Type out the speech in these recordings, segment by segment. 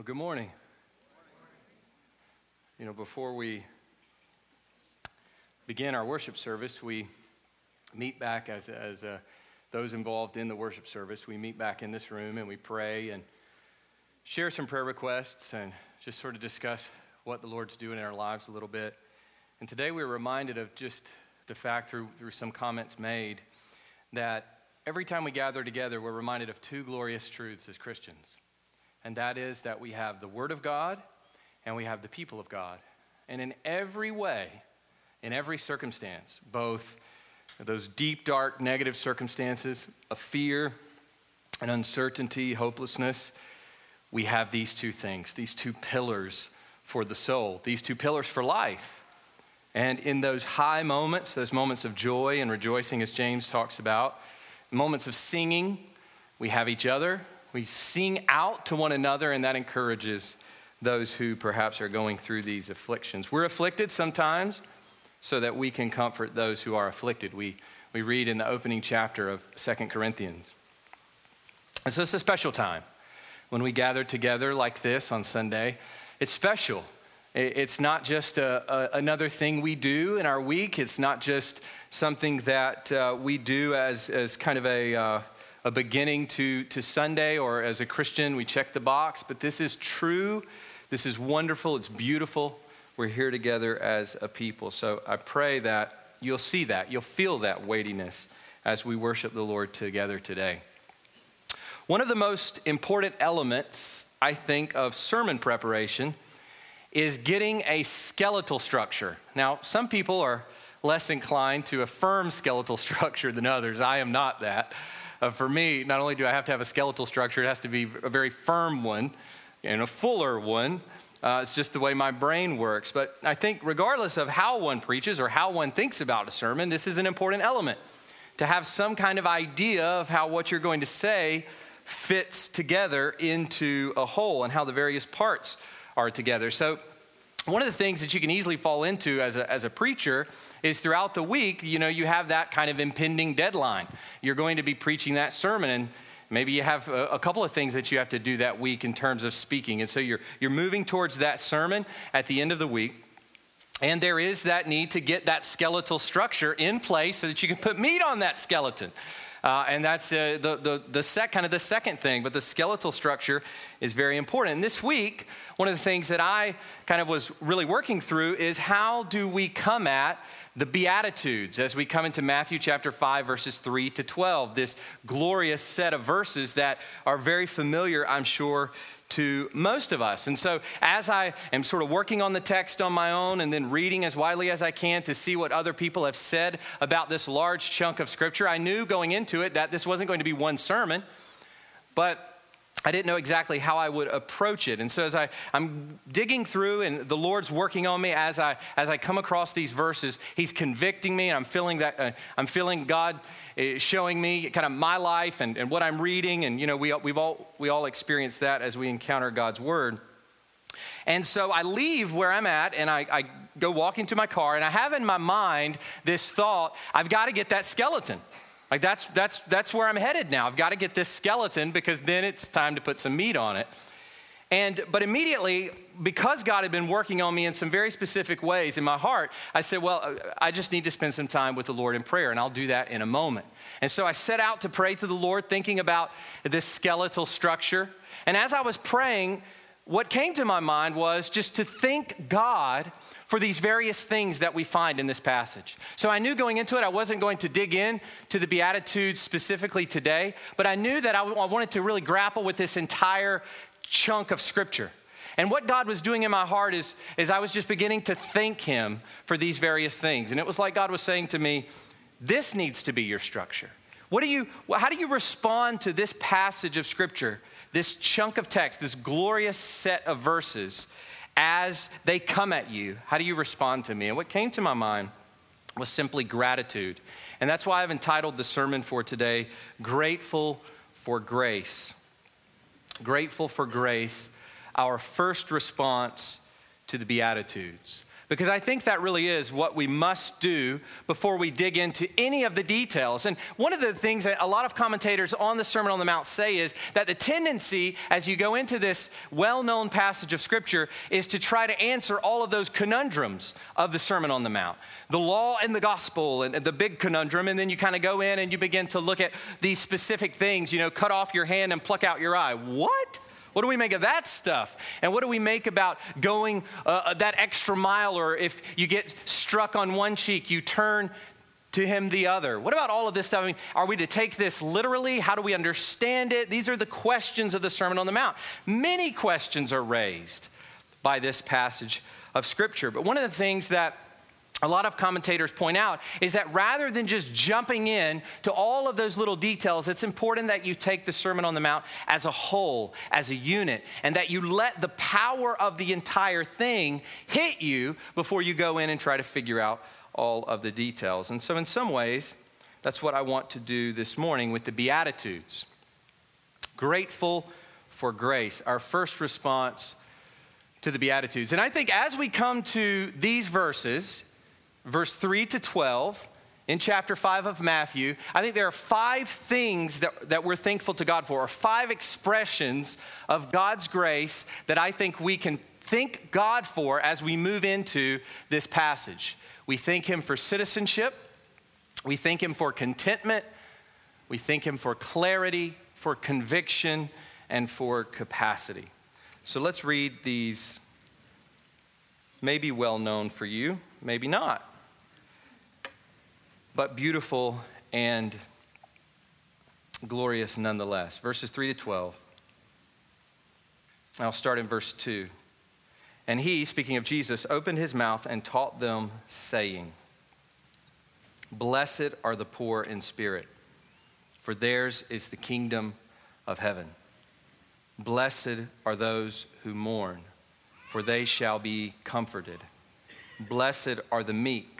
Well, good morning. You know, before we begin our worship service, we meet back as, as uh, those involved in the worship service. We meet back in this room and we pray and share some prayer requests and just sort of discuss what the Lord's doing in our lives a little bit. And today we we're reminded of just the fact through, through some comments made that every time we gather together, we're reminded of two glorious truths as Christians. And that is that we have the Word of God and we have the people of God. And in every way, in every circumstance, both those deep, dark, negative circumstances of fear and uncertainty, hopelessness, we have these two things, these two pillars for the soul, these two pillars for life. And in those high moments, those moments of joy and rejoicing, as James talks about, moments of singing, we have each other. We sing out to one another, and that encourages those who perhaps are going through these afflictions. We're afflicted sometimes so that we can comfort those who are afflicted. We, we read in the opening chapter of Second Corinthians. And so it's a special time when we gather together like this on Sunday. It's special. It's not just a, a, another thing we do in our week, it's not just something that uh, we do as, as kind of a. Uh, a beginning to, to Sunday, or as a Christian, we check the box, but this is true this is wonderful. It's beautiful. We're here together as a people. So I pray that you'll see that, you'll feel that weightiness as we worship the Lord together today. One of the most important elements, I think, of sermon preparation is getting a skeletal structure. Now, some people are less inclined to a firm skeletal structure than others. I am not that. Uh, for me, not only do I have to have a skeletal structure, it has to be a very firm one and a fuller one. Uh, it's just the way my brain works. But I think, regardless of how one preaches or how one thinks about a sermon, this is an important element to have some kind of idea of how what you're going to say fits together into a whole and how the various parts are together. So, one of the things that you can easily fall into as a, as a preacher is throughout the week, you know, you have that kind of impending deadline. You're going to be preaching that sermon, and Maybe you have a, couple of things that you have to do that week in terms of speaking. And so you're, you're moving towards that sermon at the end of the week. And there is that need to get that skeletal structure in place so that you can put meat on that skeleton. Uh, and that's uh, the, the, the sec, kind of the second thing, but the skeletal structure is very important. And this week, one of the things that I kind of was really working through is how do we come at the Beatitudes as we come into Matthew chapter 5, verses 3 to 12, this glorious set of verses that are very familiar, I'm sure, to most of us. And so, as I am sort of working on the text on my own and then reading as widely as I can to see what other people have said about this large chunk of scripture, I knew going into it that this wasn't going to be one sermon, but I didn't know exactly how I would approach it. And so as I, I'm digging through and the Lord's working on me as I, as I come across these verses, He's convicting me and I'm feeling that, uh, I'm feeling God uh, showing me kind of my life and, and what I'm reading. And, you know, we, we've all, we all experience that as we encounter God's Word. And so I leave where I'm at and I, I go walk into my car and I have in my mind this thought, I've got to get that skeleton. Like that's that's that's where I'm headed now. I've got to get this skeleton because then it's time to put some meat on it. And but immediately because God had been working on me in some very specific ways in my heart, I said, well, I just need to spend some time with the Lord in prayer and I'll do that in a moment. And so I set out to pray to the Lord thinking about this skeletal structure. And as I was praying, what came to my mind was just to thank God for these various things that we find in this passage. So I knew going into it, I wasn't going to dig in to the Beatitudes specifically today, but I knew that I wanted to really grapple with this entire chunk of Scripture. And what God was doing in my heart is, is I was just beginning to thank Him for these various things. And it was like God was saying to me, This needs to be your structure. What do you, how do you respond to this passage of Scripture, this chunk of text, this glorious set of verses? As they come at you, how do you respond to me? And what came to my mind was simply gratitude. And that's why I've entitled the sermon for today, Grateful for Grace. Grateful for grace, our first response to the Beatitudes. Because I think that really is what we must do before we dig into any of the details. And one of the things that a lot of commentators on the Sermon on the Mount say is that the tendency as you go into this well known passage of Scripture is to try to answer all of those conundrums of the Sermon on the Mount the law and the gospel, and the big conundrum. And then you kind of go in and you begin to look at these specific things, you know, cut off your hand and pluck out your eye. What? What do we make of that stuff? And what do we make about going uh, uh, that extra mile, or if you get struck on one cheek, you turn to him the other? What about all of this stuff? I mean, are we to take this literally? How do we understand it? These are the questions of the Sermon on the Mount. Many questions are raised by this passage of Scripture. But one of the things that a lot of commentators point out is that rather than just jumping in to all of those little details, it's important that you take the Sermon on the Mount as a whole, as a unit, and that you let the power of the entire thing hit you before you go in and try to figure out all of the details. And so, in some ways, that's what I want to do this morning with the Beatitudes. Grateful for grace. Our first response to the Beatitudes. And I think as we come to these verses, verse 3 to 12 in chapter 5 of Matthew, I think there are five things that, that we're thankful to God for, or five expressions of God's grace that I think we can thank God for as we move into this passage. We thank Him for citizenship, we thank Him for contentment, we thank Him for clarity, for conviction, and for capacity. So let's read these, maybe well known for you, maybe not but beautiful and glorious nonetheless. Verses 3 to 12. I'll start in verse 2. And he, speaking of Jesus, opened his mouth and taught them, saying, Blessed are the poor in spirit, for theirs is the kingdom of heaven. Blessed are those who mourn, for they shall be comforted. Blessed are the meek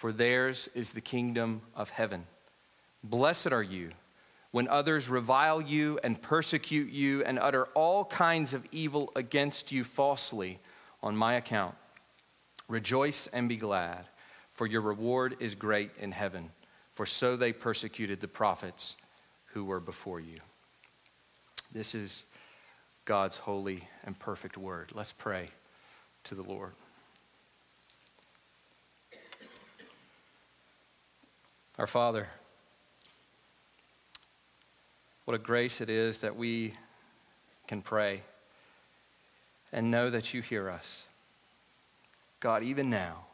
for theirs is the kingdom of heaven. Blessed are you when others revile you and persecute you and utter all kinds of evil against you falsely on my account. Rejoice and be glad, for your reward is great in heaven, for so they persecuted the prophets who were before you. This is God's holy and perfect word. Let's pray to the Lord. Our Father, what a grace it is that we can pray and know that you hear us. God, even now,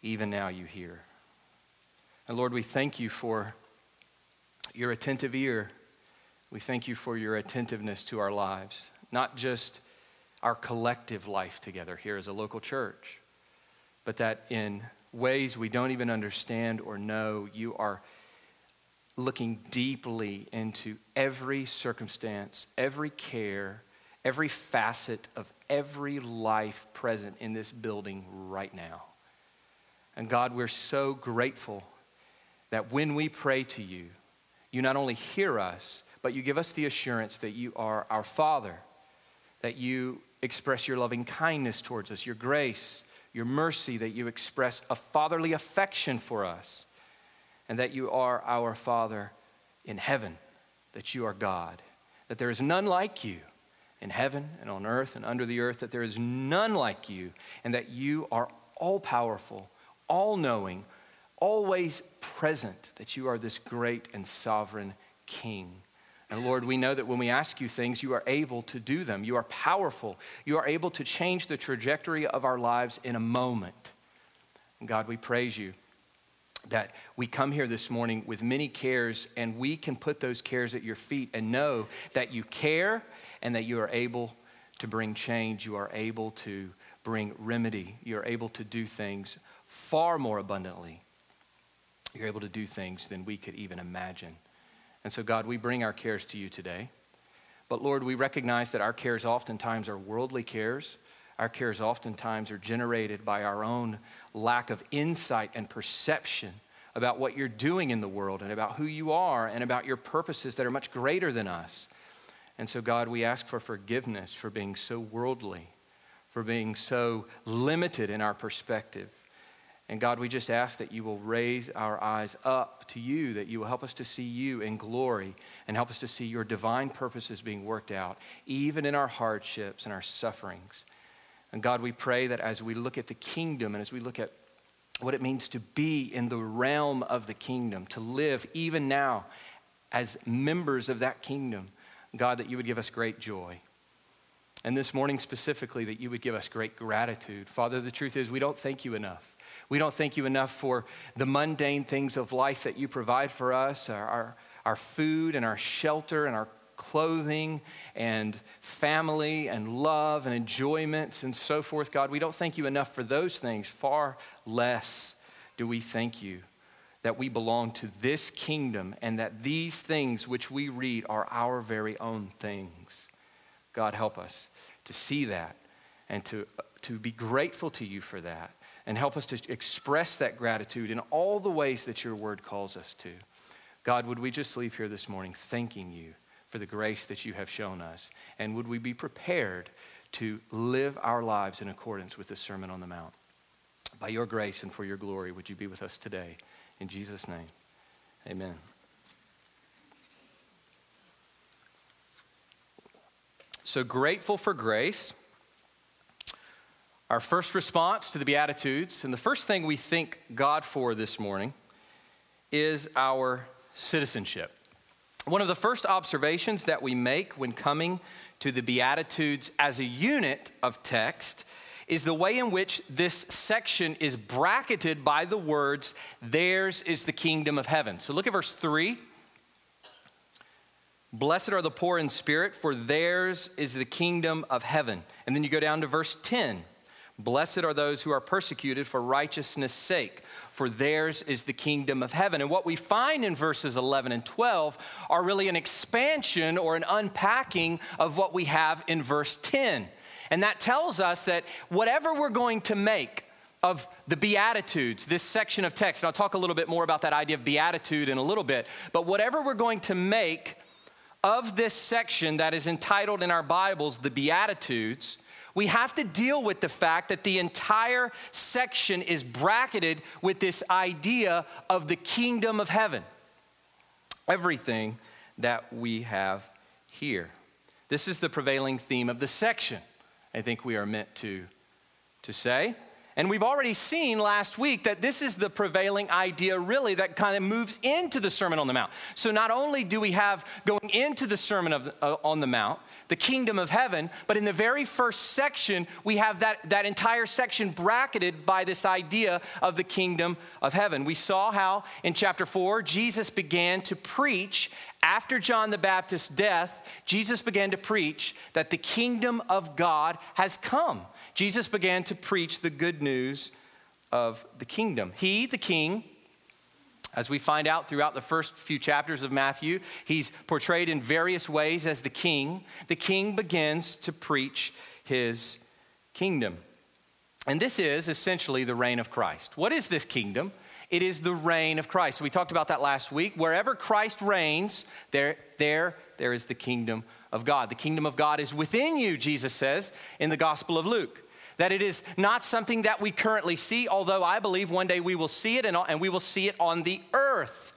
even now you hear. And Lord, we thank you for your attentive ear. We thank you for your attentiveness to our lives, not just our collective life together here as a local church, but that in ways we don't even understand or know, you are looking deeply into every circumstance, every care, every facet of every life present in this building right now. And God, we're so grateful that when we pray to you, you not only hear us, but you give us the assurance that you are our Father, that you express your loving kindness towards us, your grace, your mercy, that you express a fatherly affection for us, and that you are our Father in heaven, that you are God, that there is none like you in heaven and on earth and under the earth, that there is none like you, and that you are all powerful, all knowing, always present, that you are this great and sovereign King. And Lord, we know that when we ask you things, you are able to do them. You are powerful. You are able to change the trajectory of our lives in a moment. And God, we praise you that we come here this morning with many cares and we can put those cares at your feet and know that you care and that you are able to bring change. You are able to bring remedy. You're able to do things far more abundantly. You're able to do things than we could even imagine. And so, God, we bring our cares to you today. But Lord, we recognize that our cares oftentimes are worldly cares. Our cares oftentimes are generated by our own lack of insight and perception about what you're doing in the world and about who you are and about your purposes that are much greater than us. And so, God, we ask for forgiveness for being so worldly, for being so limited in our perspective. And God, we just ask that you will raise our eyes up to you, that you will help us to see you in glory and help us to see your divine purposes being worked out, even in our hardships and our sufferings. And God, we pray that as we look at the kingdom and as we look at what it means to be in the realm of the kingdom, to live even now as members of that kingdom, God, that you would give us great joy. And this morning specifically, that you would give us great gratitude. Father, the truth is, we don't thank you enough. We don't thank you enough for the mundane things of life that you provide for us our, our, our food and our shelter and our clothing and family and love and enjoyments and so forth, God. We don't thank you enough for those things. Far less do we thank you that we belong to this kingdom and that these things which we read are our very own things. God, help us to see that and to, to be grateful to you for that and help us to express that gratitude in all the ways that your word calls us to. God, would we just leave here this morning thanking you for the grace that you have shown us? And would we be prepared to live our lives in accordance with the Sermon on the Mount? By your grace and for your glory, would you be with us today? In Jesus' name, amen. So grateful for grace our first response to the Beatitudes, and the first thing we thank God for this morning, is our citizenship. One of the first observations that we make when coming to the Beatitudes as a unit of text is the way in which this section is bracketed by the words, Theirs is the kingdom of heaven. So look at verse 3. Blessed are the poor in spirit, for theirs is the kingdom of heaven. And then you go down to verse 10. Blessed are those who are persecuted for righteousness' sake, for theirs is the kingdom of heaven. And what we find in verses 11 and 12 are really an expansion or an unpacking of what we have in verse 10. And that tells us that whatever we're going to make of the Beatitudes, this section of text, and I'll talk a little bit more about that idea of beatitude in a little bit, but whatever we're going to make of this section that is entitled in our Bibles, the Beatitudes, we have to deal with the fact that the entire section is bracketed with this idea of the kingdom of heaven. Everything that we have here. This is the prevailing theme of the section, I think we are meant to, to say. And we've already seen last week that this is the prevailing idea, really, that kind of moves into the Sermon on the Mount. So not only do we have going into the Sermon of, uh, on the Mount, the kingdom of heaven, but in the very first section, we have that, that entire section bracketed by this idea of the kingdom of heaven. We saw how in chapter 4, Jesus began to preach after John the Baptist's death, Jesus began to preach that the kingdom of God has come. Jesus began to preach the good news of the kingdom. He, the king, as we find out throughout the first few chapters of Matthew, he's portrayed in various ways as the king. The king begins to preach his kingdom. And this is essentially the reign of Christ. What is this kingdom? It is the reign of Christ. We talked about that last week. Wherever Christ reigns, there, there, there is the kingdom of God. The kingdom of God is within you, Jesus says in the Gospel of Luke that it is not something that we currently see, although I believe one day we will see it and, we will see it on the earth.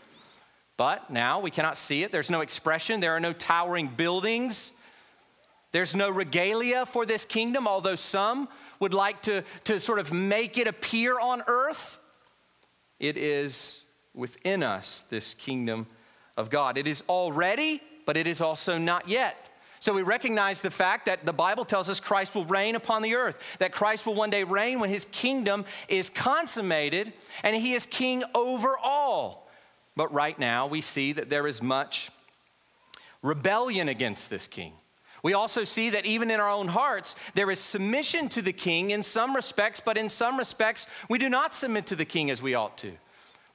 But now we cannot see it. There's no expression, there are no towering buildings, there's no regalia for this kingdom, although some would like to, to sort of make it appear on earth. It is within us, this kingdom of God. It is already, but it is also not yet. So we recognize the fact that the Bible tells us Christ will reign upon the earth, that Christ will one day reign when his kingdom is consummated and he is king over all. But right now we see that there is much rebellion against this king. We also see that even in our own hearts, there is submission to the king in some respects, but in some respects, we do not submit to the king as we ought to.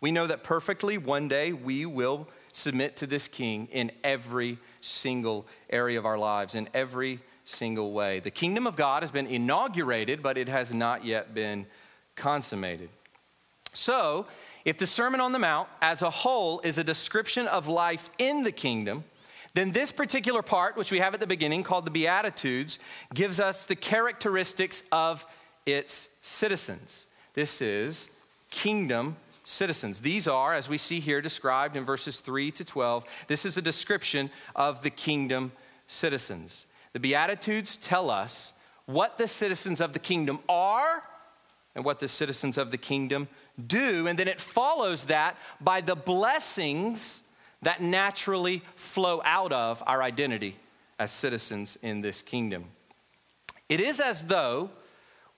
We know that perfectly one day we will submit to this king in every single area of our lives, in every single way. The kingdom of God has been inaugurated, but it has not yet been consummated. So, if the Sermon on the Mount as a whole is a description of life in the kingdom, then this particular part, which we have at the beginning called the Beatitudes, gives us the characteristics of its citizens. This is kingdom citizens. These are, as we see here described in verses 3 to 12, this is a description of the kingdom citizens. The Beatitudes tell us what the citizens of the kingdom are and what the citizens of the kingdom do. And then it follows that by the blessings that naturally flow out of our identity as citizens in this kingdom. It is as though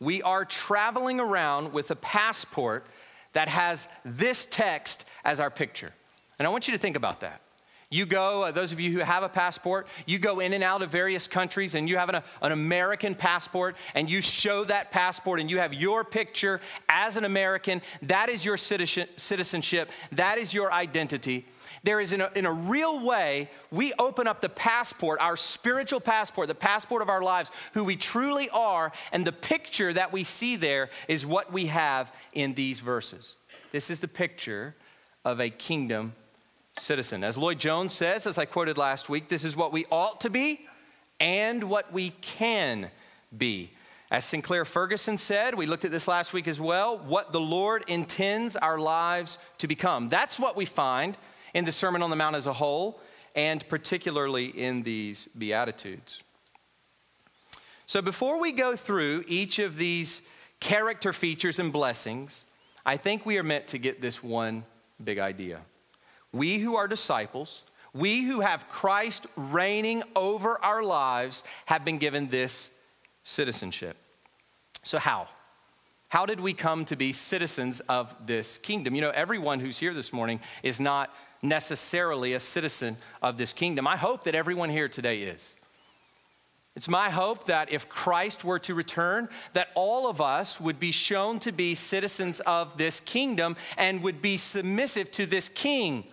we are traveling around with a passport that has this text as our picture. And I want you to think about that. You go, uh, those of you who have a passport, you go in and out of various countries and you have an, an American passport and you show that passport and you have your picture as an American. That is your citizenship, that is your identity. There is, in a, in a real way, we open up the passport, our spiritual passport, the passport of our lives, who we truly are, and the picture that we see there is what we have in these verses. This is the picture of a kingdom citizen. As Lloyd Jones says, as I quoted last week, this is what we ought to be and what we can be. As Sinclair Ferguson said, we looked at this last week as well, what the Lord intends our lives to become. That's what we find in the Sermon on the Mount as a whole, and particularly in these Beatitudes. So, before we go through each of these character features and blessings, I think we are meant to get this one big idea. We who are disciples, we who have Christ reigning over our lives, have been given this citizenship. So, how? How did we come to be citizens of this kingdom? You know, everyone who's here this morning is not necessarily a citizen of this kingdom. I hope that everyone here today is. It's my hope that if Christ were to return, that all of us would be shown to be citizens of this kingdom and would be submissive to this king.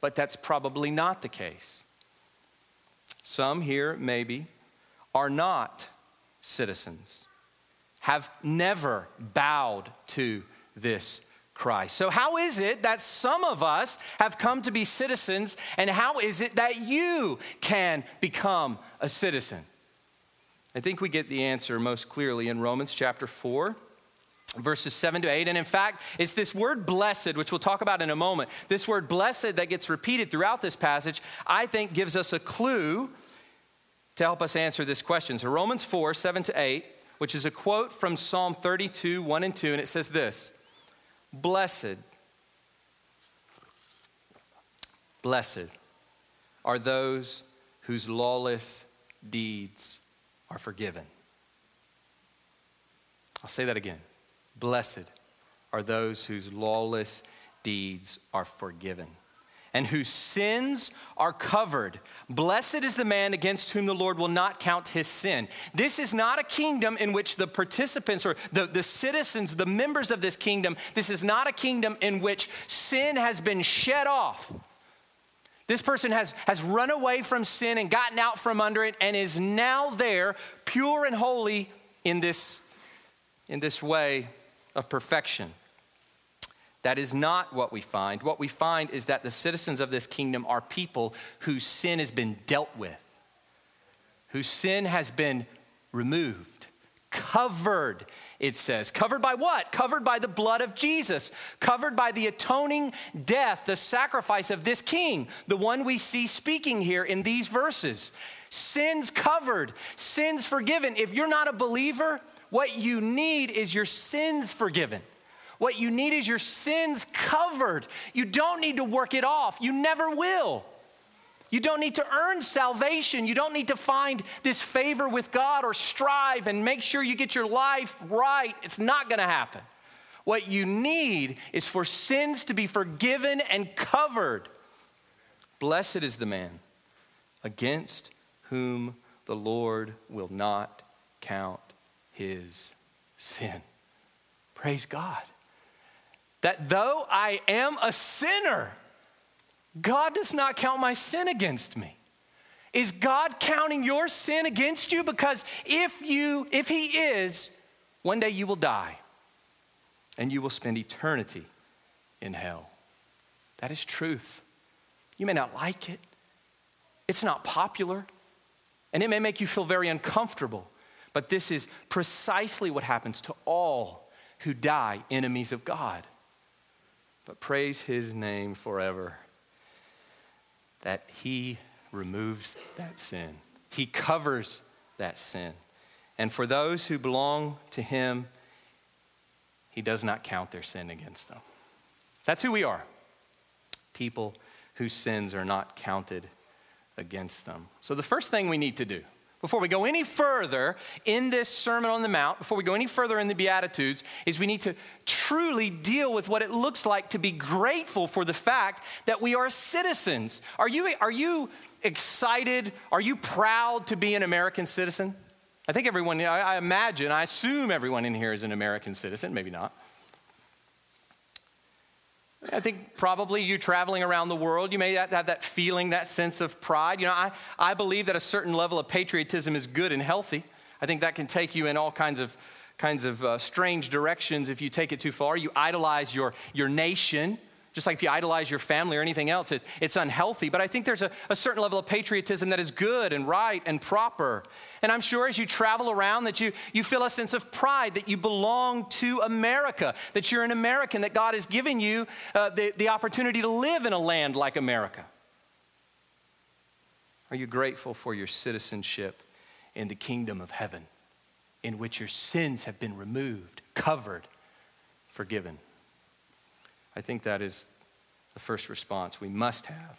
But that's probably not the case. Some here, maybe, are not citizens, have never bowed to this Christ. So, how is it that some of us have come to be citizens, and how is it that you can become a citizen? I think we get the answer most clearly in Romans chapter 4. Verses 7 to 8. And in fact, it's this word blessed, which we'll talk about in a moment. This word blessed that gets repeated throughout this passage, I think gives us a clue to help us answer this question. So, Romans 4 7 to 8, which is a quote from Psalm 32 1 and 2, and it says this Blessed, blessed are those whose lawless deeds are forgiven. I'll say that again. Blessed are those whose lawless deeds are forgiven and whose sins are covered. Blessed is the man against whom the Lord will not count his sin. This is not a kingdom in which the participants or the, the citizens, the members of this kingdom, this is not a kingdom in which sin has been shed off. This person has, has run away from sin and gotten out from under it and is now there, pure and holy in this, in this way of perfection. That is not what we find. What we find is that the citizens of this kingdom are people whose sin has been dealt with, whose sin has been removed, covered, it says. Covered by what? Covered by the blood of Jesus, covered by the atoning death, the sacrifice of this king, the one we see speaking here in these verses. Sins covered, sins forgiven. If you're not a believer, what you need is your sins forgiven. What you need is your sins covered. You don't need to work it off, you never will. You don't need to earn salvation. You don't need to find this favor with God or strive and make sure you get your life right. It's not going to happen. What you need is for sins to be forgiven and covered. Blessed is the man against whom the Lord will not count his sin. Praise God. That though I am a sinner, God does not count my sin against me. Is God counting your sin against you? Because if you, if He is, one day you will die and you will spend eternity in hell. That is truth. You may not like it, it's not popular, and it may make you feel very uncomfortable, but this is precisely what happens to all who die enemies of God. But praise His name forever that He removes that sin, He covers that sin. And for those who belong to Him, He does not count their sin against them. That's who we are people whose sins are not counted against them. So, the first thing we need to do before we go any further in this Sermon on the Mount, before we go any further in the Beatitudes, is we need to truly deal with what it looks like to be grateful for the fact that we are citizens. Are you, are you excited? Are you proud to be an American citizen? I think everyone, I imagine, I assume everyone in here is an American citizen, maybe not. I think probably you traveling around the world, you may have that feeling, that sense of pride. You know, I, I believe that a certain level of patriotism is good and healthy. I think that can take you in all kinds of kinds of uh, strange directions if you take it too far. You idolize your, your nation. Just like if you idolize your family or anything else, it, it's unhealthy. But I think there's a, a certain level of patriotism that is good and right and proper. And I'm sure as you travel around that you, you feel a sense of pride that you belong to America, that you're an American, that God has given you uh, the, the opportunity to live in a land like America. Are you grateful for your citizenship in the kingdom of heaven, in which your sins have been removed, covered, forgiven? I think that is the first response we must have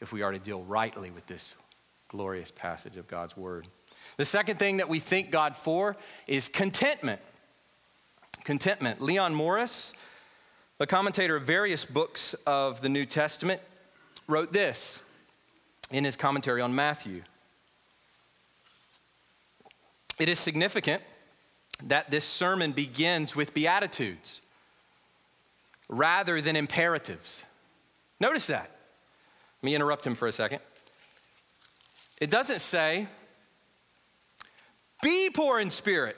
if we are to deal rightly with this glorious passage of God's Word. The second thing that we thank God for is contentment. Contentment. Leon Morris, a commentator of various books of the New Testament, wrote this in his commentary on Matthew. It is significant that this sermon begins with Beatitudes rather than imperatives. Notice that. Let me interrupt him for a second. It doesn't say, be poor in spirit,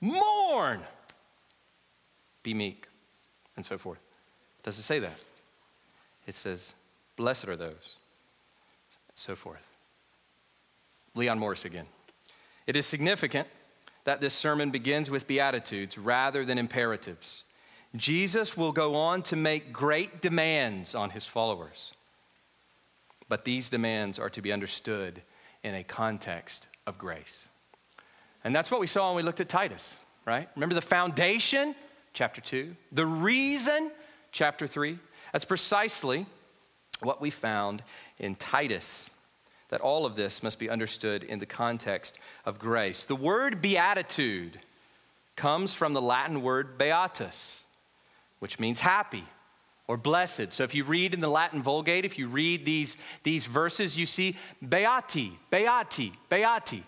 mourn, be meek, and so forth. It doesn't say that. It says, blessed are those, so forth. Leon Morris again. It is significant that this sermon begins with beatitudes rather than imperatives. Jesus will go on to make great demands on his followers. But these demands are to be understood in a context of grace. And that's what we saw when we looked at Titus, right? Remember the foundation, chapter 2, the reason, chapter 3. That's precisely what we found in Titus, that all of this must be understood in the context of grace. The word beatitude comes from the Latin word beatus, which means happy or blessed. So if you read in the Latin Vulgate, if you read these, these verses, you see beati, beati, beati,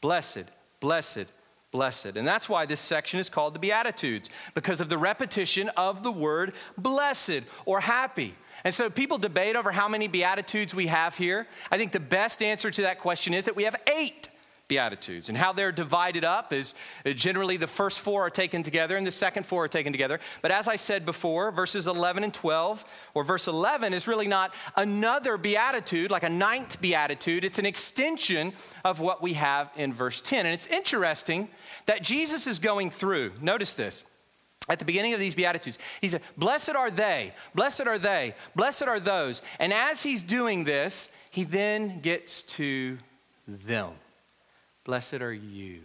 blessed, blessed, blessed. And that's why this section is called the Beatitudes, because of the repetition of the word blessed or happy. And so people debate over how many Beatitudes we have here. I think the best answer to that question is that we have eight. Beatitudes. And how they're divided up is uh, generally the first four are taken together and the second four are taken together. But as I said before, verses 11 and 12, or verse 11 is really not another beatitude, like a ninth beatitude. It's an extension of what we have in verse 10. And it's interesting that Jesus is going through, notice this. At the beginning of these Beatitudes, he said, Blessed are they, blessed are they, blessed are those. And as he's doing this, he then gets to them. Blessed are you.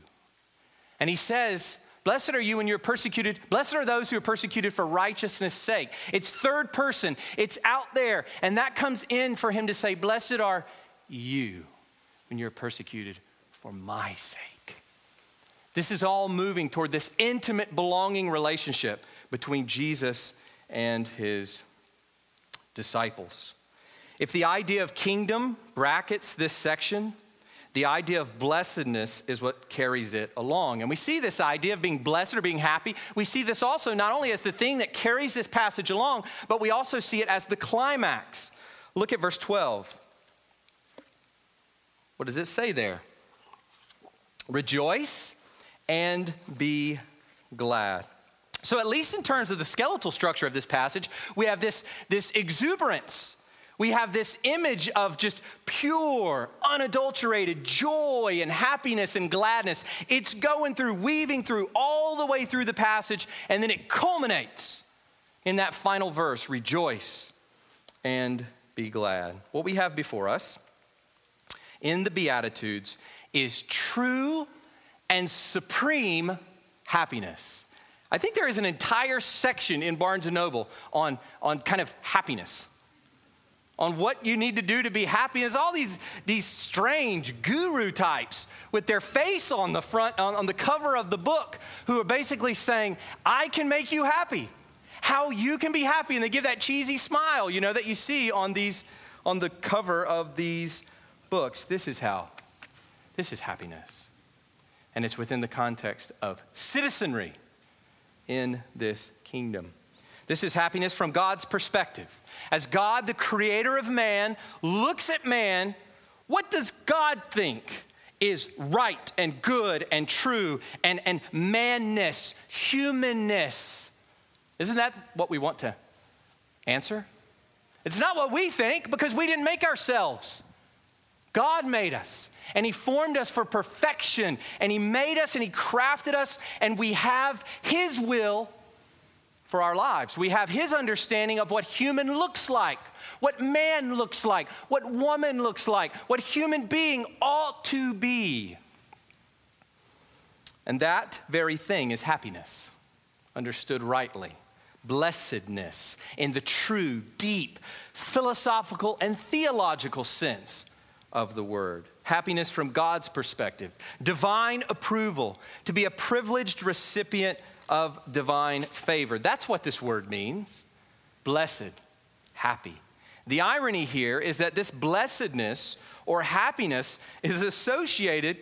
And he says, Blessed are you when you're persecuted. Blessed are those who are persecuted for righteousness' sake. It's third person, it's out there. And that comes in for him to say, Blessed are you when you're persecuted for my sake. This is all moving toward this intimate belonging relationship between Jesus and his disciples. If the idea of kingdom brackets this section, The idea of blessedness is what carries it along. And we see this idea of being blessed or being happy. We see this also not only as the thing that carries this passage along, but we also see it as the climax. Look at verse 12. What does it say there? Rejoice and be glad. So, at least in terms of the skeletal structure of this passage, we have this, this exuberance we have this image of just pure, unadulterated joy and happiness and gladness. It's going through, weaving through all the way through the passage, and then it culminates in that final verse rejoice and be glad. What we have before us in the Beatitudes is true and supreme happiness. I think there is an entire section in Barnes and Noble on, on kind of happiness on what you need to do to be happy is all these, these strange guru types with their face on the front, on, on the cover of the book, who are basically saying, I can make you happy. How you can be happy. And they give that cheesy smile, you know, that you see on these, on the cover of these books. This is how. This is happiness. And it's within the context of citizenry in this kingdom. This is happiness from God's perspective. As God, the creator of man, looks at man, what does God think is right and good and true and, and manness, humanness? Isn't that what we want to answer? It's not what we think because we didn't make ourselves. God made us and He formed us for perfection and He made us and He crafted us and we have His will for our lives. We have his understanding of what human looks like, what man looks like, what woman looks like, what human being ought to be. And that very thing is happiness, understood rightly. Blessedness in the true, deep, philosophical, and theological sense of the word. Happiness from God's perspective, divine approval, to be a privileged recipient of divine favor. That's what this word means blessed, happy. The irony here is that this blessedness or happiness is associated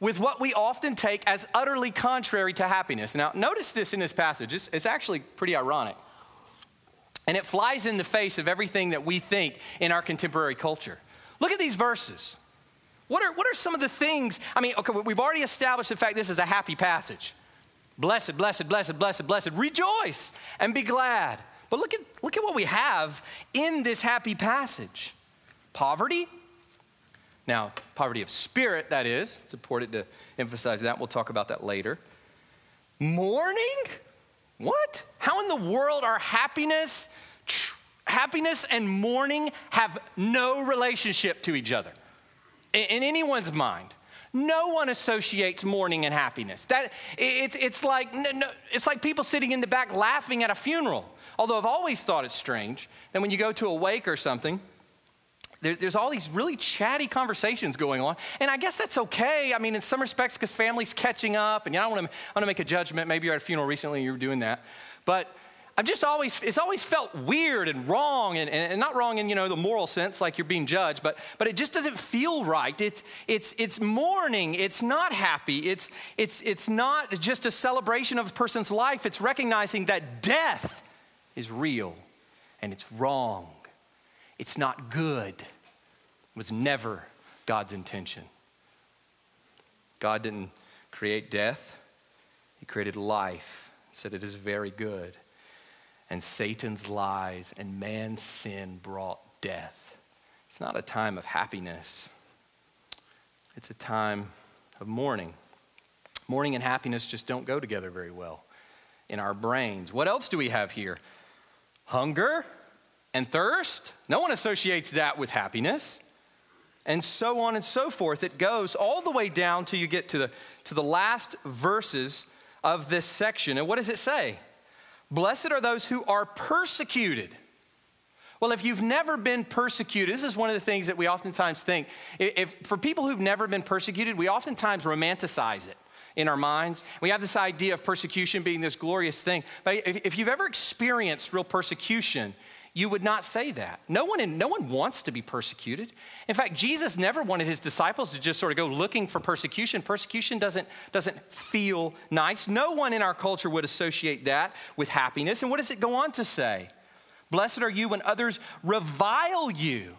with what we often take as utterly contrary to happiness. Now, notice this in this passage. It's, it's, actually pretty ironic. And it flies in the face of everything that we think in our contemporary culture. Look at these verses. What are, what are some of the things? I mean, okay, we've already established the fact this is a happy passage. Blessed, blessed, blessed, blessed, blessed. Rejoice and be glad. But look at, look at what we have in this happy passage poverty. Now, poverty of spirit, that is. It's important to emphasize that. We'll talk about that later. Mourning? What? How in the world are happiness, tr- happiness and mourning have no relationship to each other in, in anyone's mind? No one associates mourning and happiness. That, it's, it's, like, no, it's like people sitting in the back laughing at a funeral. Although I've always thought it's strange that when you go to a wake or something, there, there's all these really chatty conversations going on. And I guess that's okay. I mean, in some respects, because family's catching up, and you know, I want to make a judgment. Maybe you're at a funeral recently and you were doing that. But I've just always, it's always felt weird and wrong, and, and, not wrong in, you know, the moral sense, like you're being judged, but, but it just doesn't feel right. It's, it's, it's mourning. It's not happy. It's, it's, it's not just a celebration of a person's life. It's recognizing that death is real and it's wrong. It's not good. It was never God's intention. God didn't create death, He created life, said it is very good and Satan's lies and man's sin brought death. It's not a time of happiness, it's a time of mourning. Mourning and happiness just don't go together very well in our brains. What else do we have here? Hunger and thirst. No one associates that with happiness. And so on and so forth. It goes all the way down till you get to the, to the last verses of this section. And what does it say? Blessed are those who are persecuted. Well, if you've never been persecuted, this is one of the things that we oftentimes think. If, for people who've never been persecuted, we oftentimes romanticize it in our minds. We have this idea of persecution being this glorious thing. But if, if you've ever experienced real persecution, you would not say that. No one, in, no one wants to be persecuted. In fact, Jesus never wanted his disciples to just sort of go looking for persecution. Persecution doesn't, doesn't feel nice. No one in our culture would associate that with happiness. And what does it go on to say? Blessed are you when others revile you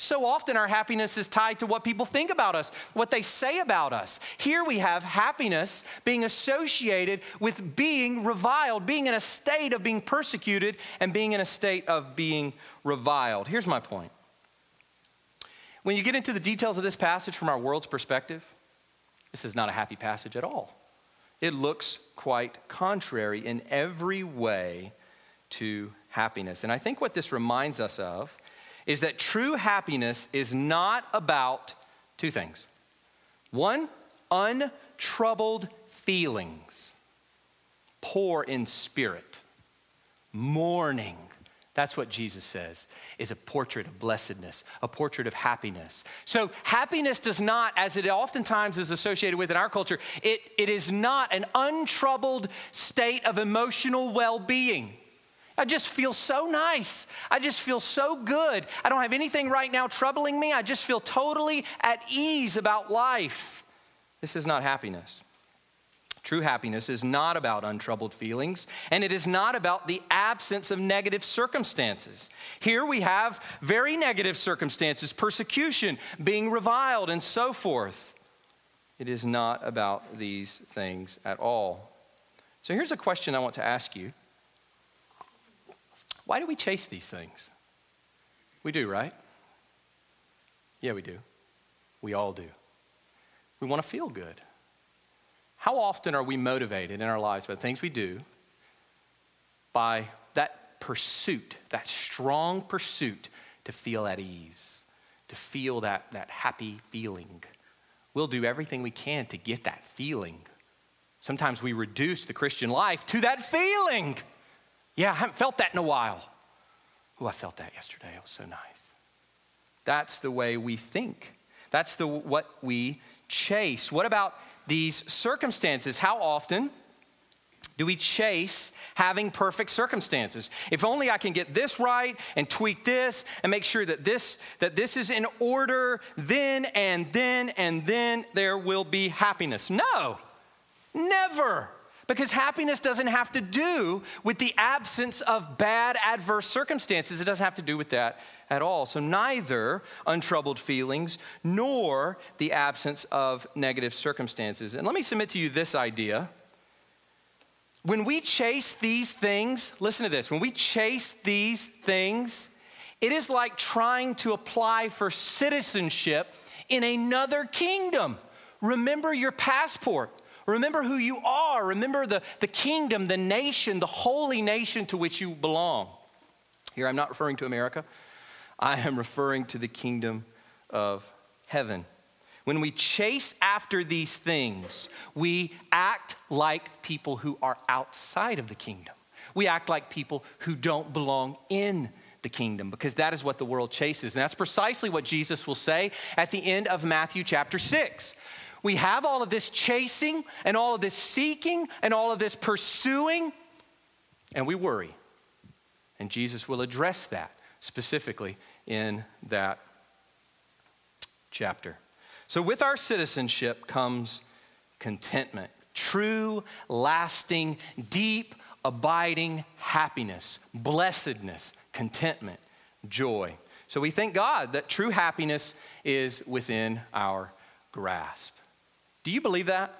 so often, our happiness is tied to what people think about us, what they say about us. Here we have happiness being associated with being reviled, being in a state of being persecuted, and being in a state of being reviled. Here's my point. When you get into the details of this passage from our world's perspective, this is not a happy passage at all. It looks quite contrary in every way to happiness. And I think what this reminds us of is that true happiness is not about two things. One, untroubled feelings, poor in spirit, mourning. That's what Jesus says is a portrait of blessedness, a portrait of happiness. So, happiness does not, as it oftentimes is associated with in our culture, it, it is not an untroubled state of emotional well being. I just feel so nice. I just feel so good. I don't have anything right now troubling me. I just feel totally at ease about life. This is not happiness. True happiness is not about untroubled feelings, and it is not about the absence of negative circumstances. Here we have very negative circumstances persecution, being reviled, and so forth. It is not about these things at all. So here's a question I want to ask you why do we chase these things? We do, right? Yeah, we do. We all do. We want to feel good. How often are we motivated in our lives by the things we do by that pursuit, that strong pursuit to feel at ease, to feel that, that happy feeling? We'll do everything we can to get that feeling. Sometimes we reduce the Christian life to that feeling. Yeah, I haven't felt that in a while. Oh, I felt that yesterday. It was so nice. That's the way we think. That's the what we chase. What about these circumstances? How often do we chase having perfect circumstances? If only I can get this right and tweak this and make sure that this that this is in order, then and then and then there will be happiness. No. Never. Because happiness doesn't have to do with the absence of bad, adverse circumstances. It doesn't have to do with that at all. So, neither untroubled feelings nor the absence of negative circumstances. And let me submit to you this idea. When we chase these things, listen to this when we chase these things, it is like trying to apply for citizenship in another kingdom. Remember your passport. Remember who you are. Remember the, the kingdom, the nation, the holy nation to which you belong. Here, I'm not referring to America, I am referring to the kingdom of heaven. When we chase after these things, we act like people who are outside of the kingdom. We act like people who don't belong in the kingdom because that is what the world chases. And that's precisely what Jesus will say at the end of Matthew chapter 6 we have all of this chasing and all of this seeking and all of this pursuing, and we worry. And Jesus will address that specifically in that chapter. So, with our citizenship comes contentment, true, lasting, deep, abiding happiness, blessedness, contentment, joy. So, we thank God that true happiness is within our grasp. Do you believe that?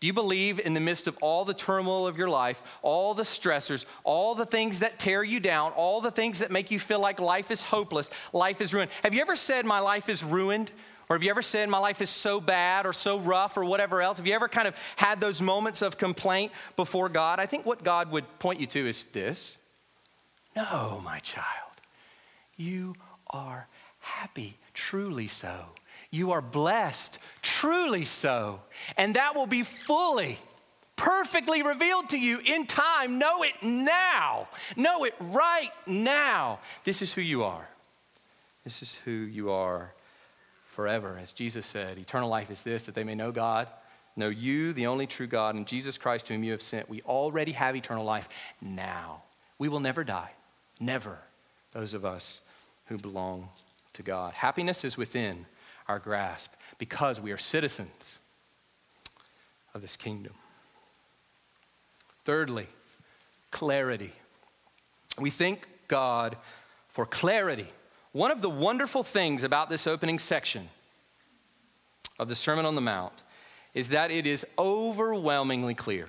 Do you believe in the midst of all the turmoil of your life, all the stressors, all the things that tear you down, all the things that make you feel like life is hopeless, life is ruined? Have you ever said, My life is ruined? Or have you ever said, My life is so bad or so rough or whatever else? Have you ever kind of had those moments of complaint before God? I think what God would point you to is this No, my child, you are happy, truly so. You are blessed, truly so. And that will be fully, perfectly revealed to you in time. Know it now. Know it right now. This is who you are. This is who you are forever. As Jesus said, eternal life is this that they may know God, know you, the only true God, and Jesus Christ, whom you have sent. We already have eternal life now. We will never die. Never. those of us who belong to God. Happiness is within our grasp because we are citizens of this kingdom. Thirdly, clarity. We thank God for clarity. One of the wonderful things about this opening section of the Sermon on the Mount is that it is overwhelmingly clear.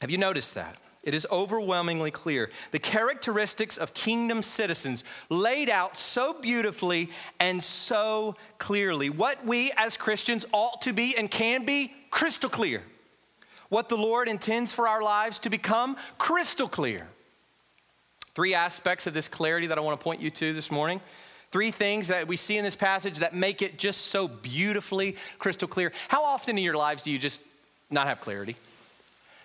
Have you noticed that? It is overwhelmingly clear. The characteristics of kingdom citizens laid out so beautifully and so clearly. What we as Christians ought to be and can be crystal clear. What the Lord intends for our lives to become crystal clear. Three aspects of this clarity that I want to point you to this morning. Three things that we see in this passage that make it just so beautifully crystal clear. How often in your lives do you just not have clarity?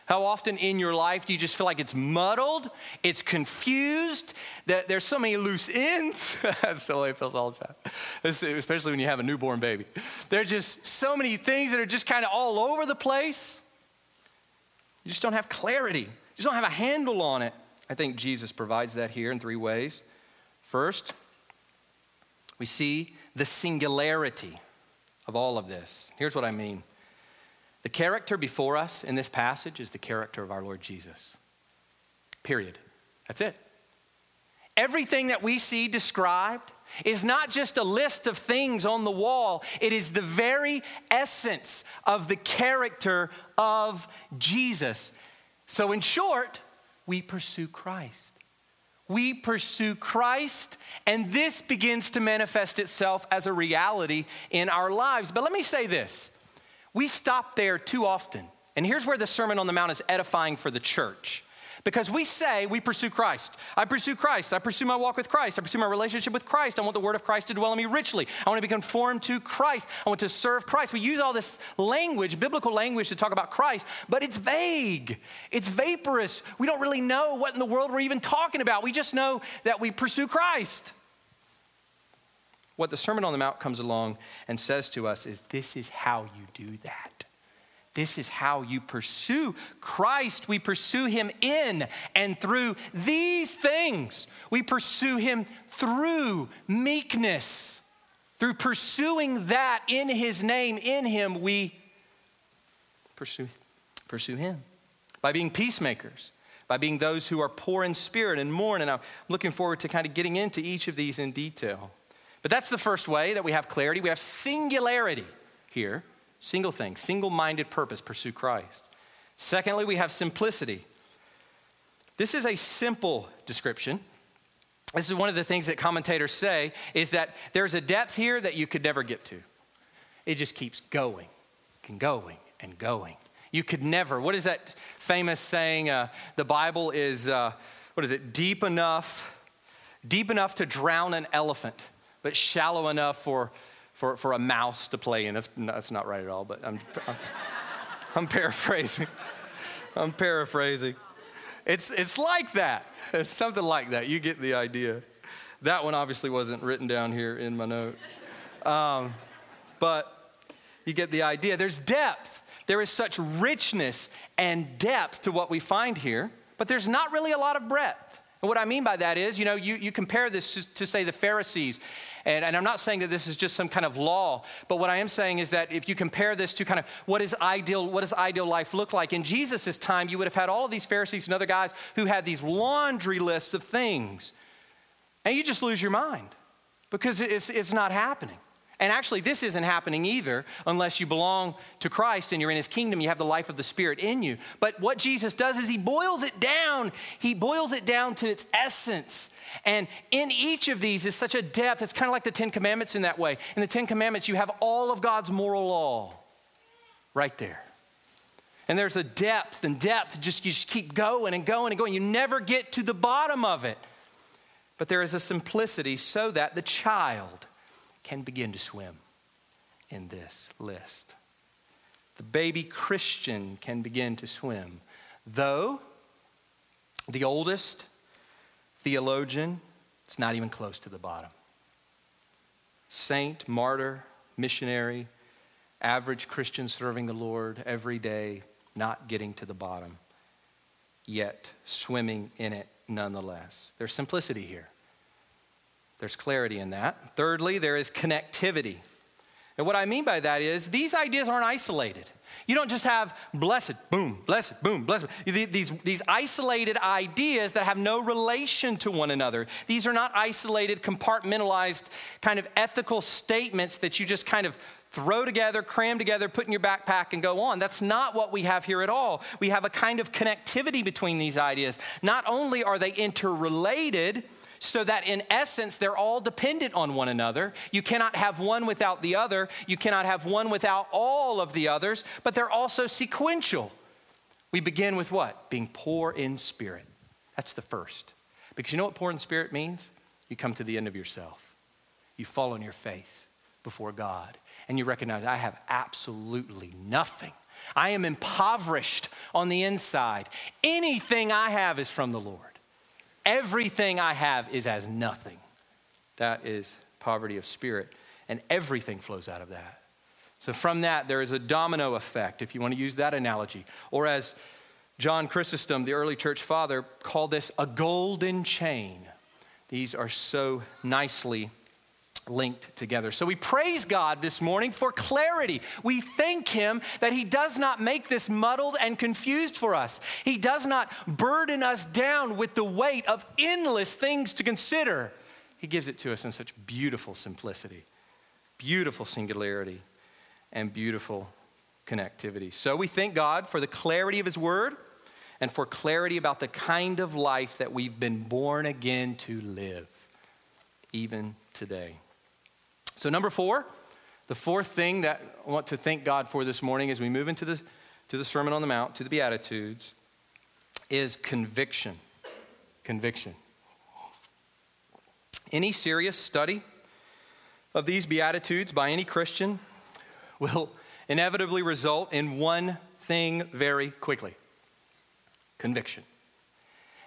How often in your life do you just feel like it's muddled, it's confused, that there's so many loose ends? That's the way it feels all the time, especially when you have a newborn baby. There's just so many things that are just kind of all over the place. You just don't have clarity, you just don't have a handle on it. I think Jesus provides that here in three ways. First, we see the singularity of all of this. Here's what I mean the character before us in this passage is the character of our Lord Jesus. Period. That's it. Everything that we see described is not just a list of things on the wall, it is the very essence of the character of Jesus. So, in short, we pursue Christ. We pursue Christ, and this begins to manifest itself as a reality in our lives. But let me say this we stop there too often. And here's where the Sermon on the Mount is edifying for the church. Because we say we pursue Christ. I pursue Christ. I pursue my walk with Christ. I pursue my relationship with Christ. I want the word of Christ to dwell in me richly. I want to be conformed to Christ. I want to serve Christ. We use all this language, biblical language, to talk about Christ, but it's vague. It's vaporous. We don't really know what in the world we're even talking about. We just know that we pursue Christ. What the Sermon on the Mount comes along and says to us is this is how you do that. This is how you pursue Christ. We pursue him in and through these things. We pursue him through meekness. Through pursuing that in his name, in him, we pursue, pursue him. By being peacemakers, by being those who are poor in spirit and mourn. And I'm looking forward to kind of getting into each of these in detail. But that's the first way that we have clarity. We have singularity here. Single thing, single minded purpose, pursue Christ. Secondly, we have simplicity. This is a simple description. This is one of the things that commentators say is that there's a depth here that you could never get to. It just keeps going and going and going. You could never, what is that famous saying? Uh, the Bible is, uh, what is it, deep enough, deep enough to drown an elephant, but shallow enough for for, for a mouse to play in. That's, that's not right at all, but I'm, I'm, I'm paraphrasing. I'm paraphrasing. It's, it's like that. It's something like that. You get the idea. That one obviously wasn't written down here in my notes. Um, but you get the idea. There's depth. There is such richness and depth to what we find here, but there's not really a lot of breadth. And what I mean by that is, you know, you, you compare this to, to say, the Pharisees and, and I'm not saying that this is just some kind of law, but what I am saying is that if you compare this to kind of what is ideal, what does ideal life look like? In Jesus' time, you would have had all of these Pharisees and other guys who had these laundry lists of things. And you just lose your mind because it's, it's not happening. And actually, this isn't happening either unless you belong to Christ and you're in his kingdom. You have the life of the Spirit in you. But what Jesus does is he boils it down. He boils it down to its essence. And in each of these is such a depth. It's kind of like the Ten Commandments in that way. In the Ten Commandments, you have all of God's moral law right there. And there's a depth and depth. Just you just keep going and going and going. You never get to the bottom of it. But there is a simplicity so that the child can begin to swim in this list. The baby Christian can begin to swim, though the oldest theologian is not even close to the bottom. Saint, martyr, missionary, average Christian serving the Lord every day, not getting to the bottom, yet swimming in it nonetheless. There's simplicity here, there's clarity in that. Thirdly, there is connectivity. And what I mean by that is these ideas aren't isolated. You don't just have blessed, boom, blessed, boom, blessed. These, these isolated ideas that have no relation to one another. These are not isolated, compartmentalized kind of ethical statements that you just kind of throw together, cram together, put in your backpack, and go on. That's not what we have here at all. We have a kind of connectivity between these ideas. Not only are they interrelated, so that in essence, they're all dependent on one another. You cannot have one without the other. You cannot have one without all of the others, but they're also sequential. We begin with what? Being poor in spirit. That's the first. Because you know what poor in spirit means? You come to the end of yourself, you fall on your face before God, and you recognize, I have absolutely nothing. I am impoverished on the inside. Anything I have is from the Lord. Everything I have is as nothing. That is poverty of spirit, and everything flows out of that. So, from that, there is a domino effect, if you want to use that analogy. Or, as John Chrysostom, the early church father, called this a golden chain. These are so nicely linked together. So we praise God this morning for clarity. We thank Him that He does not make this muddled and confused for us. He does not burden us down with the weight of endless things to consider. He gives it to us in such beautiful simplicity, beautiful singularity, and beautiful connectivity. So we thank God for the clarity of His Word and for clarity about the kind of life that we've been born again to live, even today. So, number four, the fourth thing that I want to thank God for this morning as we move into the, to the Sermon on the Mount, to the Beatitudes, is conviction. Conviction. Any serious study of these Beatitudes by any Christian will inevitably result in one thing very quickly conviction.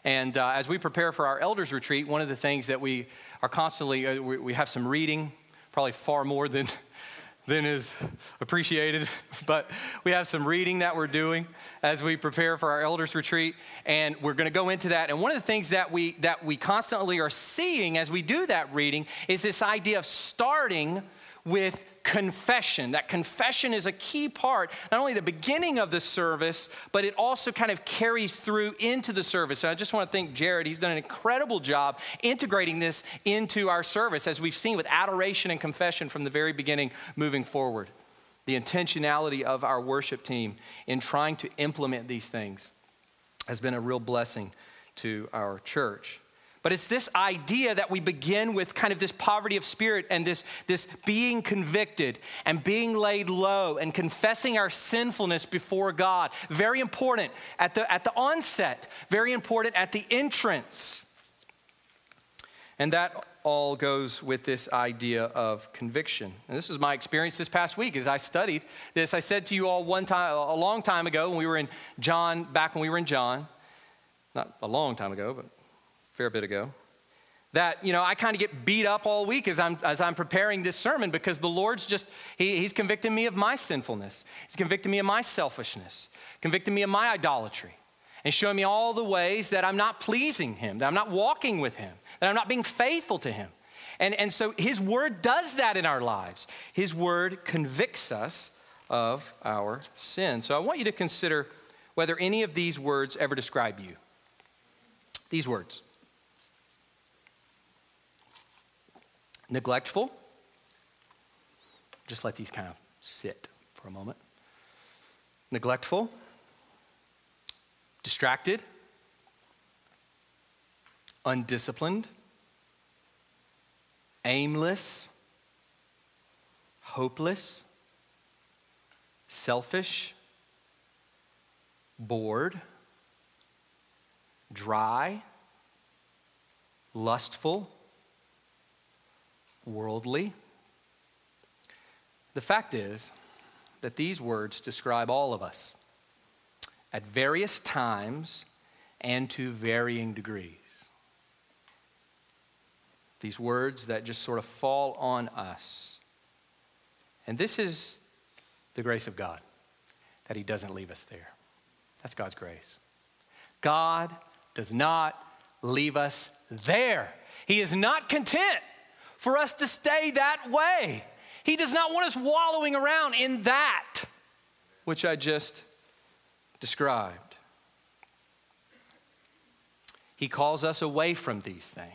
And uh, as we prepare for our elders retreat, one of the things that we are constantly, uh, we, we have some reading probably far more than, than is appreciated. But we have some reading that we're doing as we prepare for our elders retreat, and we're going to go into that. And one of the things that we that we constantly are seeing as we do that reading is this idea of starting with confession. That confession is a key part, not only the beginning of the service, but it also kind of carries through into the service. And I just want to thank Jared. He's done an incredible job integrating this into our service, as we've seen with adoration and confession from the very beginning moving forward. The intentionality of our worship team in trying to implement these things has been a real blessing to our church. But it's this idea that we begin with kind of this poverty of spirit and this, this being convicted and being laid low and confessing our sinfulness before God. Very important at the, at the onset, very important at the entrance. And that all goes with this idea of conviction. And this was my experience this past week as I studied this. I said to you all one time, a long time ago, when we were in John, back when we were in John, not a long time ago, but fair bit ago that you know i kind of get beat up all week as i'm as i'm preparing this sermon because the lord's just he, he's convicting me of my sinfulness. He's convicting me of my selfishness convicting me of my idolatry and showing me all the ways that i'm not pleasing him that i'm not walking with him that i'm not being faithful to him. And, and so his word does that in our lives. His word convicts us of our sin. So i want you to consider whether any of these words ever describe you. These words neglectful. Just let these kind of sit for a moment. Neglectful, distracted, undisciplined, aimless, hopeless, selfish, bored, dry, lustful worldly. The fact is that these words describe all of us at various times and to varying degrees. These words that just sort of fall on us. And this is the grace of God, that He doesn't leave us there. That's God's grace. God does not leave us there. He is not content for us to stay that way. He does not want us wallowing around in that which I just described. He calls us away from these things,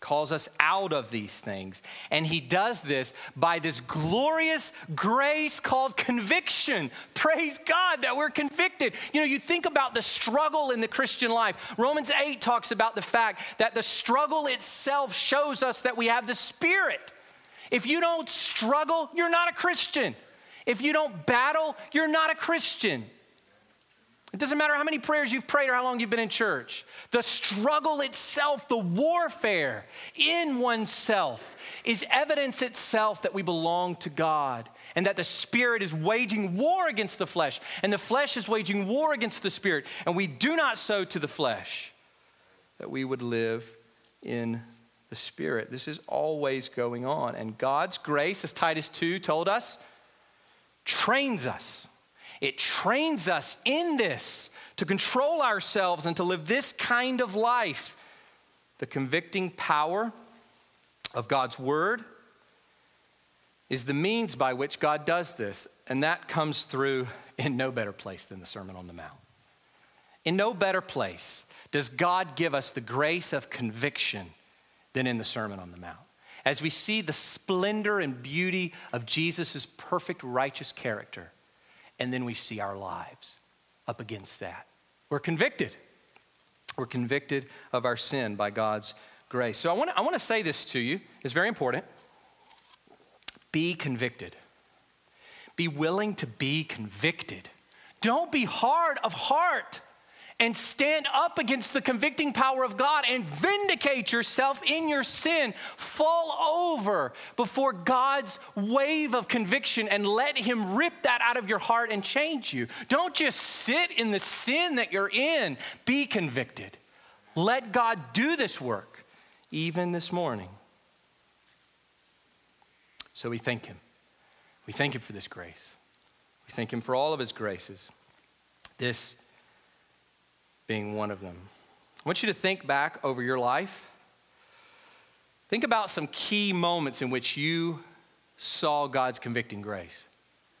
calls us out of these things. And he does this by this glorious grace called conviction. Praise God that we're convicted. You know, you think about the struggle in the Christian life. Romans 8 talks about the fact that the struggle itself shows us that we have the Spirit. If you don't struggle, you're not a Christian. If you don't battle, you're not a Christian. It doesn't matter how many prayers you've prayed or how long you've been in church. The struggle itself, the warfare in oneself, is evidence itself that we belong to God and that the Spirit is waging war against the flesh, and the flesh is waging war against the Spirit, and we do not sow to the flesh, that we would live in the Spirit. This is always going on. And God's grace, as Titus 2 told us, trains us it trains us in this to control ourselves and to live this kind of life. The convicting power of God's word is the means by which God does this, and that comes through in no better place than the Sermon on the Mount. In no better place does God give us the grace of conviction than in the Sermon on the Mount. As we see the splendor and beauty of Jesus' perfect righteous character, and then we see our lives up against that. We're convicted. We're convicted of our sin by God's grace. So I want to, I want to say this to you. It's very important. Be convicted. Be willing to be convicted. Don't be hard of heart and stand up against the convicting power of God and vindicate yourself in your sin. Fall over before God's wave of conviction and let Him rip that out of your heart and change you. Don't just sit in the sin that you're in, be convicted. Let God do this work, even this morning. So we thank Him. We thank Him for this grace. We thank Him for all of His graces. This being one of them. I want you to think back over your life. Think about some key moments in which you saw God's convicting grace.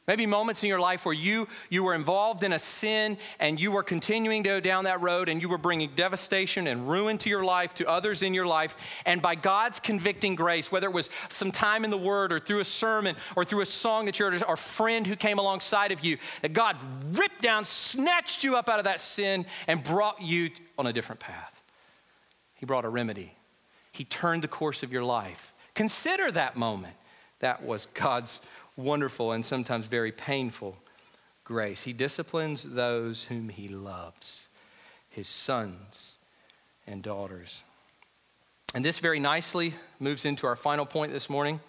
Maybe moments in your life where you, you were involved in a sin and you were continuing to go down that road and you were bringing devastation and ruin to your life, to others in your life. And by God's convicting grace, whether it was some time in the Word or through a sermon or through a song that you heard or a friend who came alongside of you, that God ripped down, snatched you up out of that sin and brought you on a different path. He brought a remedy, He turned the course of your life. Consider that moment. That was God's wonderful and sometimes very painful grace. He disciplines those whom he loves, his sons and daughters. And this very nicely moves into our final point this morning.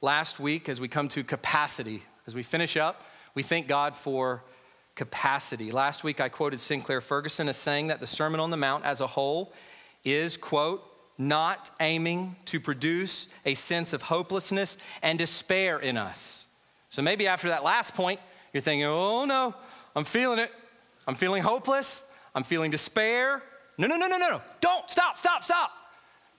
Last week, as we come to capacity, as we finish up, we thank God for capacity. Last week, I quoted Sinclair Ferguson as saying that the Sermon on the Mount as a whole is, quote, not aiming to produce a sense of hopelessness and despair in us so maybe after that last point, you're thinking, oh no, I'm feeling it. I'm feeling hopeless. I'm feeling despair. No, no, no, no, no, no. Don't stop, stop, stop.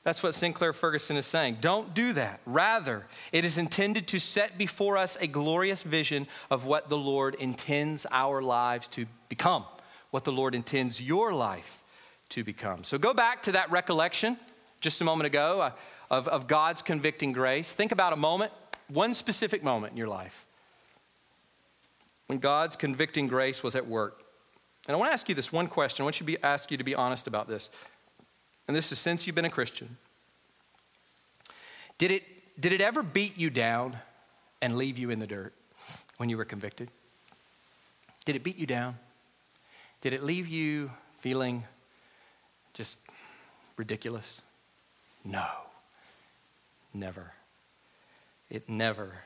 That's what Sinclair Ferguson is saying. Don't do that. Rather, it is intended to set before us a glorious vision of what the Lord intends our lives to become, what the Lord intends your life to become. So go back to that recollection just a moment ago uh, of, of God's convicting grace. Think about a moment, one specific moment in your life when God's convicting grace was at work. And I want to ask you this one question. I want you to be, ask you to be honest about this. And this is since you've been a Christian. Did it, did it ever beat you down and leave you in the dirt when you were convicted? Did it beat you down? Did it leave you feeling just ridiculous? No, never. It never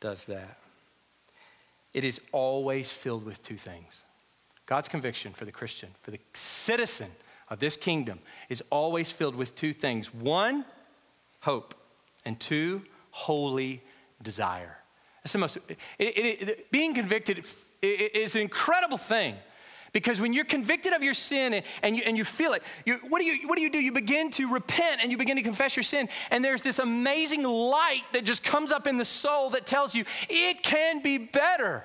does that it is always filled with two things God's conviction for the Christian, for the citizen of this kingdom, is always filled with two things one, hope, and two, holy desire. That's the most, it, it, it, being convicted is an incredible thing Because when you're convicted of your sin and, and, you, and you feel it, you, what, do you, what do you do? You begin to repent and you begin to confess your sin. And there's this amazing light that just comes up in the soul that tells you it can be better.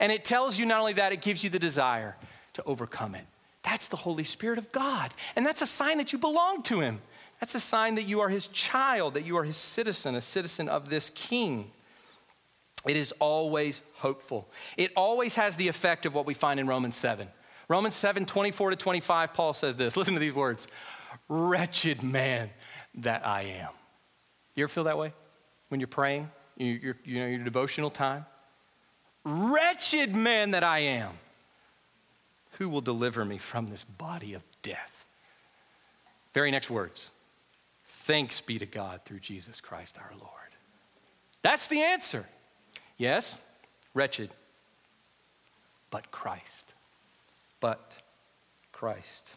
And it tells you not only that, it gives you the desire to overcome it. That's the Holy Spirit of God. And that's a sign that you belong to Him. That's a sign that you are His child, that you are His citizen, a citizen of this King. It is always hopeful. It always has the effect of what we find in Romans 7. Romans 7 24 to 25, Paul says this. Listen to these words Wretched man that I am. You ever feel that way when you're praying, you you know, your devotional time? Wretched man that I am. Who will deliver me from this body of death? Very next words. Thanks be to God through Jesus Christ our Lord. That's the answer. Yes, wretched, but Christ. But Christ.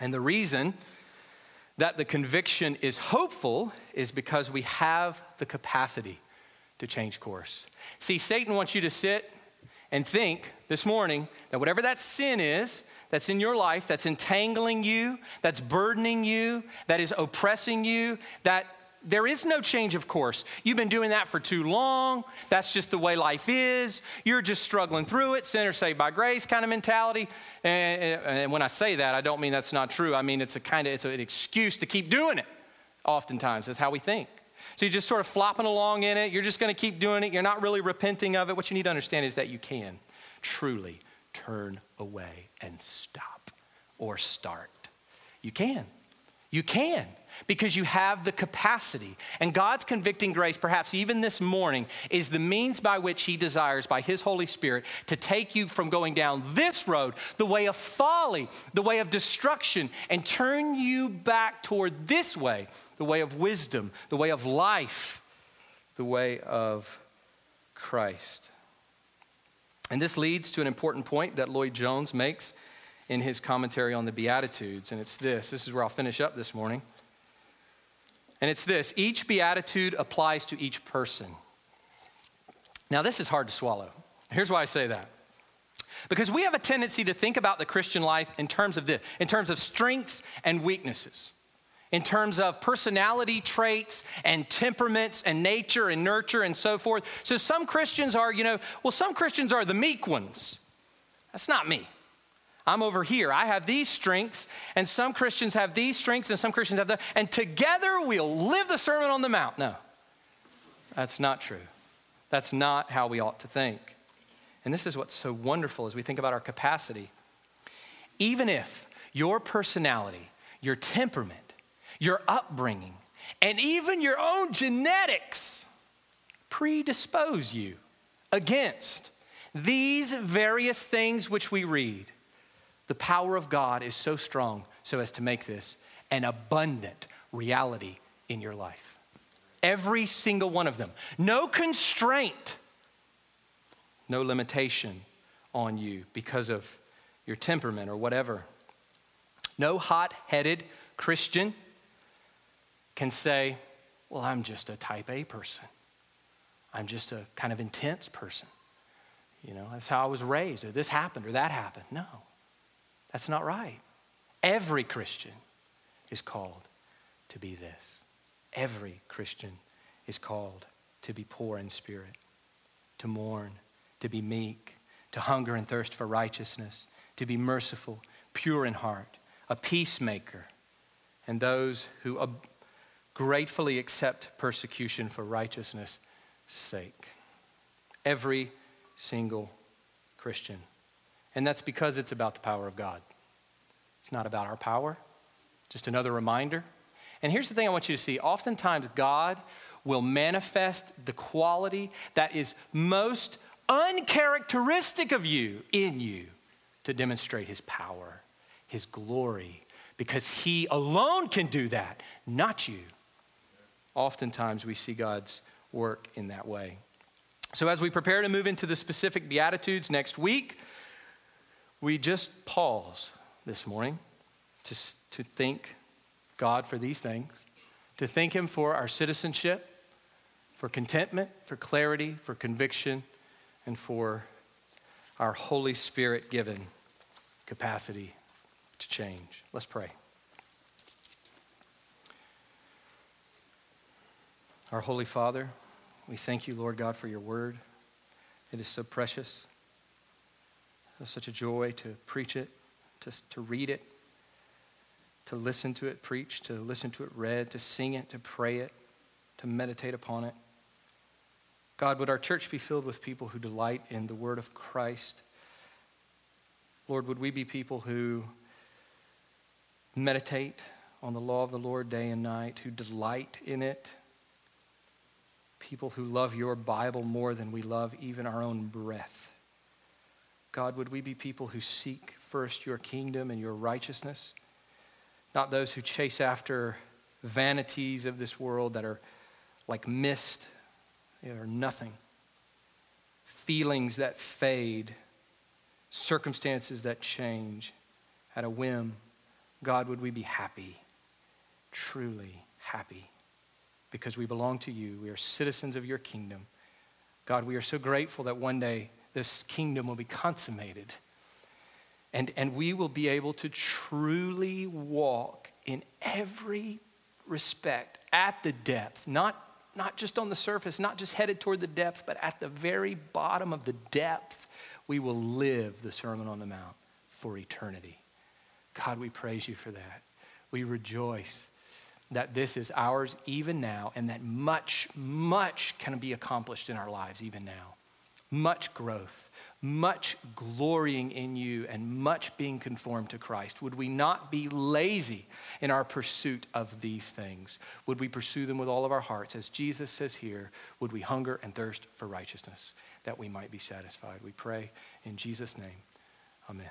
And the reason that the conviction is hopeful is because we have the capacity to change course. See, Satan wants you to sit and think this morning that whatever that sin is that's in your life, that's entangling you, that's burdening you, that is oppressing you, that there is no change of course. You've been doing that for too long. That's just the way life is. You're just struggling through it, sinner saved by grace kind of mentality. And, and when I say that, I don't mean that's not true. I mean it's a kind of it's an excuse to keep doing it. Oftentimes, that's how we think. So you're just sort of flopping along in it. You're just going to keep doing it. You're not really repenting of it. What you need to understand is that you can truly turn away and stop or start. You can. You can because you have the capacity. And God's convicting grace, perhaps even this morning, is the means by which He desires, by His Holy Spirit, to take you from going down this road, the way of folly, the way of destruction, and turn you back toward this way, the way of wisdom, the way of life, the way of Christ. And this leads to an important point that Lloyd Jones makes in his commentary on the Beatitudes, and it's this. This is where I'll finish up this morning. And it's this each beatitude applies to each person. Now, this is hard to swallow. Here's why I say that. Because we have a tendency to think about the Christian life in terms of this, in terms of strengths and weaknesses, in terms of personality traits and temperaments and nature and nurture and so forth. So some Christians are, you know, well, some Christians are the meek ones. That's not me. I'm over here. I have these strengths, and some Christians have these strengths, and some Christians have that. And together we'll live the Sermon on the Mount. No, that's not true. That's not how we ought to think. And this is what's so wonderful as we think about our capacity. Even if your personality, your temperament, your upbringing, and even your own genetics predispose you against these various things which we read the power of God is so strong so as to make this an abundant reality in your life. Every single one of them. No constraint, no limitation on you because of your temperament or whatever. No hot headed Christian can say, Well, I'm just a type A person. I'm just a kind of intense person. You know, that's how I was raised, or this happened, or that happened. No. That's not right. Every Christian is called to be this. Every Christian is called to be poor in spirit, to mourn, to be meek, to hunger and thirst for righteousness, to be merciful, pure in heart, a peacemaker, and those who gratefully accept persecution for righteousness' sake. Every single Christian and that's because it's about the power of God. It's not about our power. Just another reminder. And here's the thing I want you to see oftentimes, God will manifest the quality that is most uncharacteristic of you in you to demonstrate his power, his glory, because he alone can do that, not you. Oftentimes, we see God's work in that way. So, as we prepare to move into the specific Beatitudes next week, we just pause this morning to, to thank God for these things, to thank Him for our citizenship, for contentment, for clarity, for conviction, and for our Holy Spirit given capacity to change. Let's pray. Our Holy Father, we thank you, Lord God, for your word. It is so precious. Such a joy to preach it, to, to read it, to listen to it preached, to listen to it read, to sing it, to pray it, to meditate upon it. God, would our church be filled with people who delight in the word of Christ? Lord, would we be people who meditate on the law of the Lord day and night, who delight in it? People who love your Bible more than we love even our own breath. God, would we be people who seek first your kingdom and your righteousness? Not those who chase after vanities of this world that are like mist, are nothing. Feelings that fade, circumstances that change at a whim. God, would we be happy, truly happy, because we belong to you. We are citizens of your kingdom. God, we are so grateful that one day this kingdom will be consummated. And, and we will be able to truly walk in every respect at the depth, not, not just on the surface, not just headed toward the depth, but at the very bottom of the depth, we will live the Sermon on the Mount for eternity. God, we praise you for that. We rejoice that this is ours even now, and that much, much can be accomplished in our lives even now much growth, much glorying in you, and much being conformed to Christ? Would we not be lazy in our pursuit of these things? Would we pursue them with all of our hearts? As Jesus says here, would we hunger and thirst for righteousness that we might be satisfied? We pray in Jesus' name. Amen.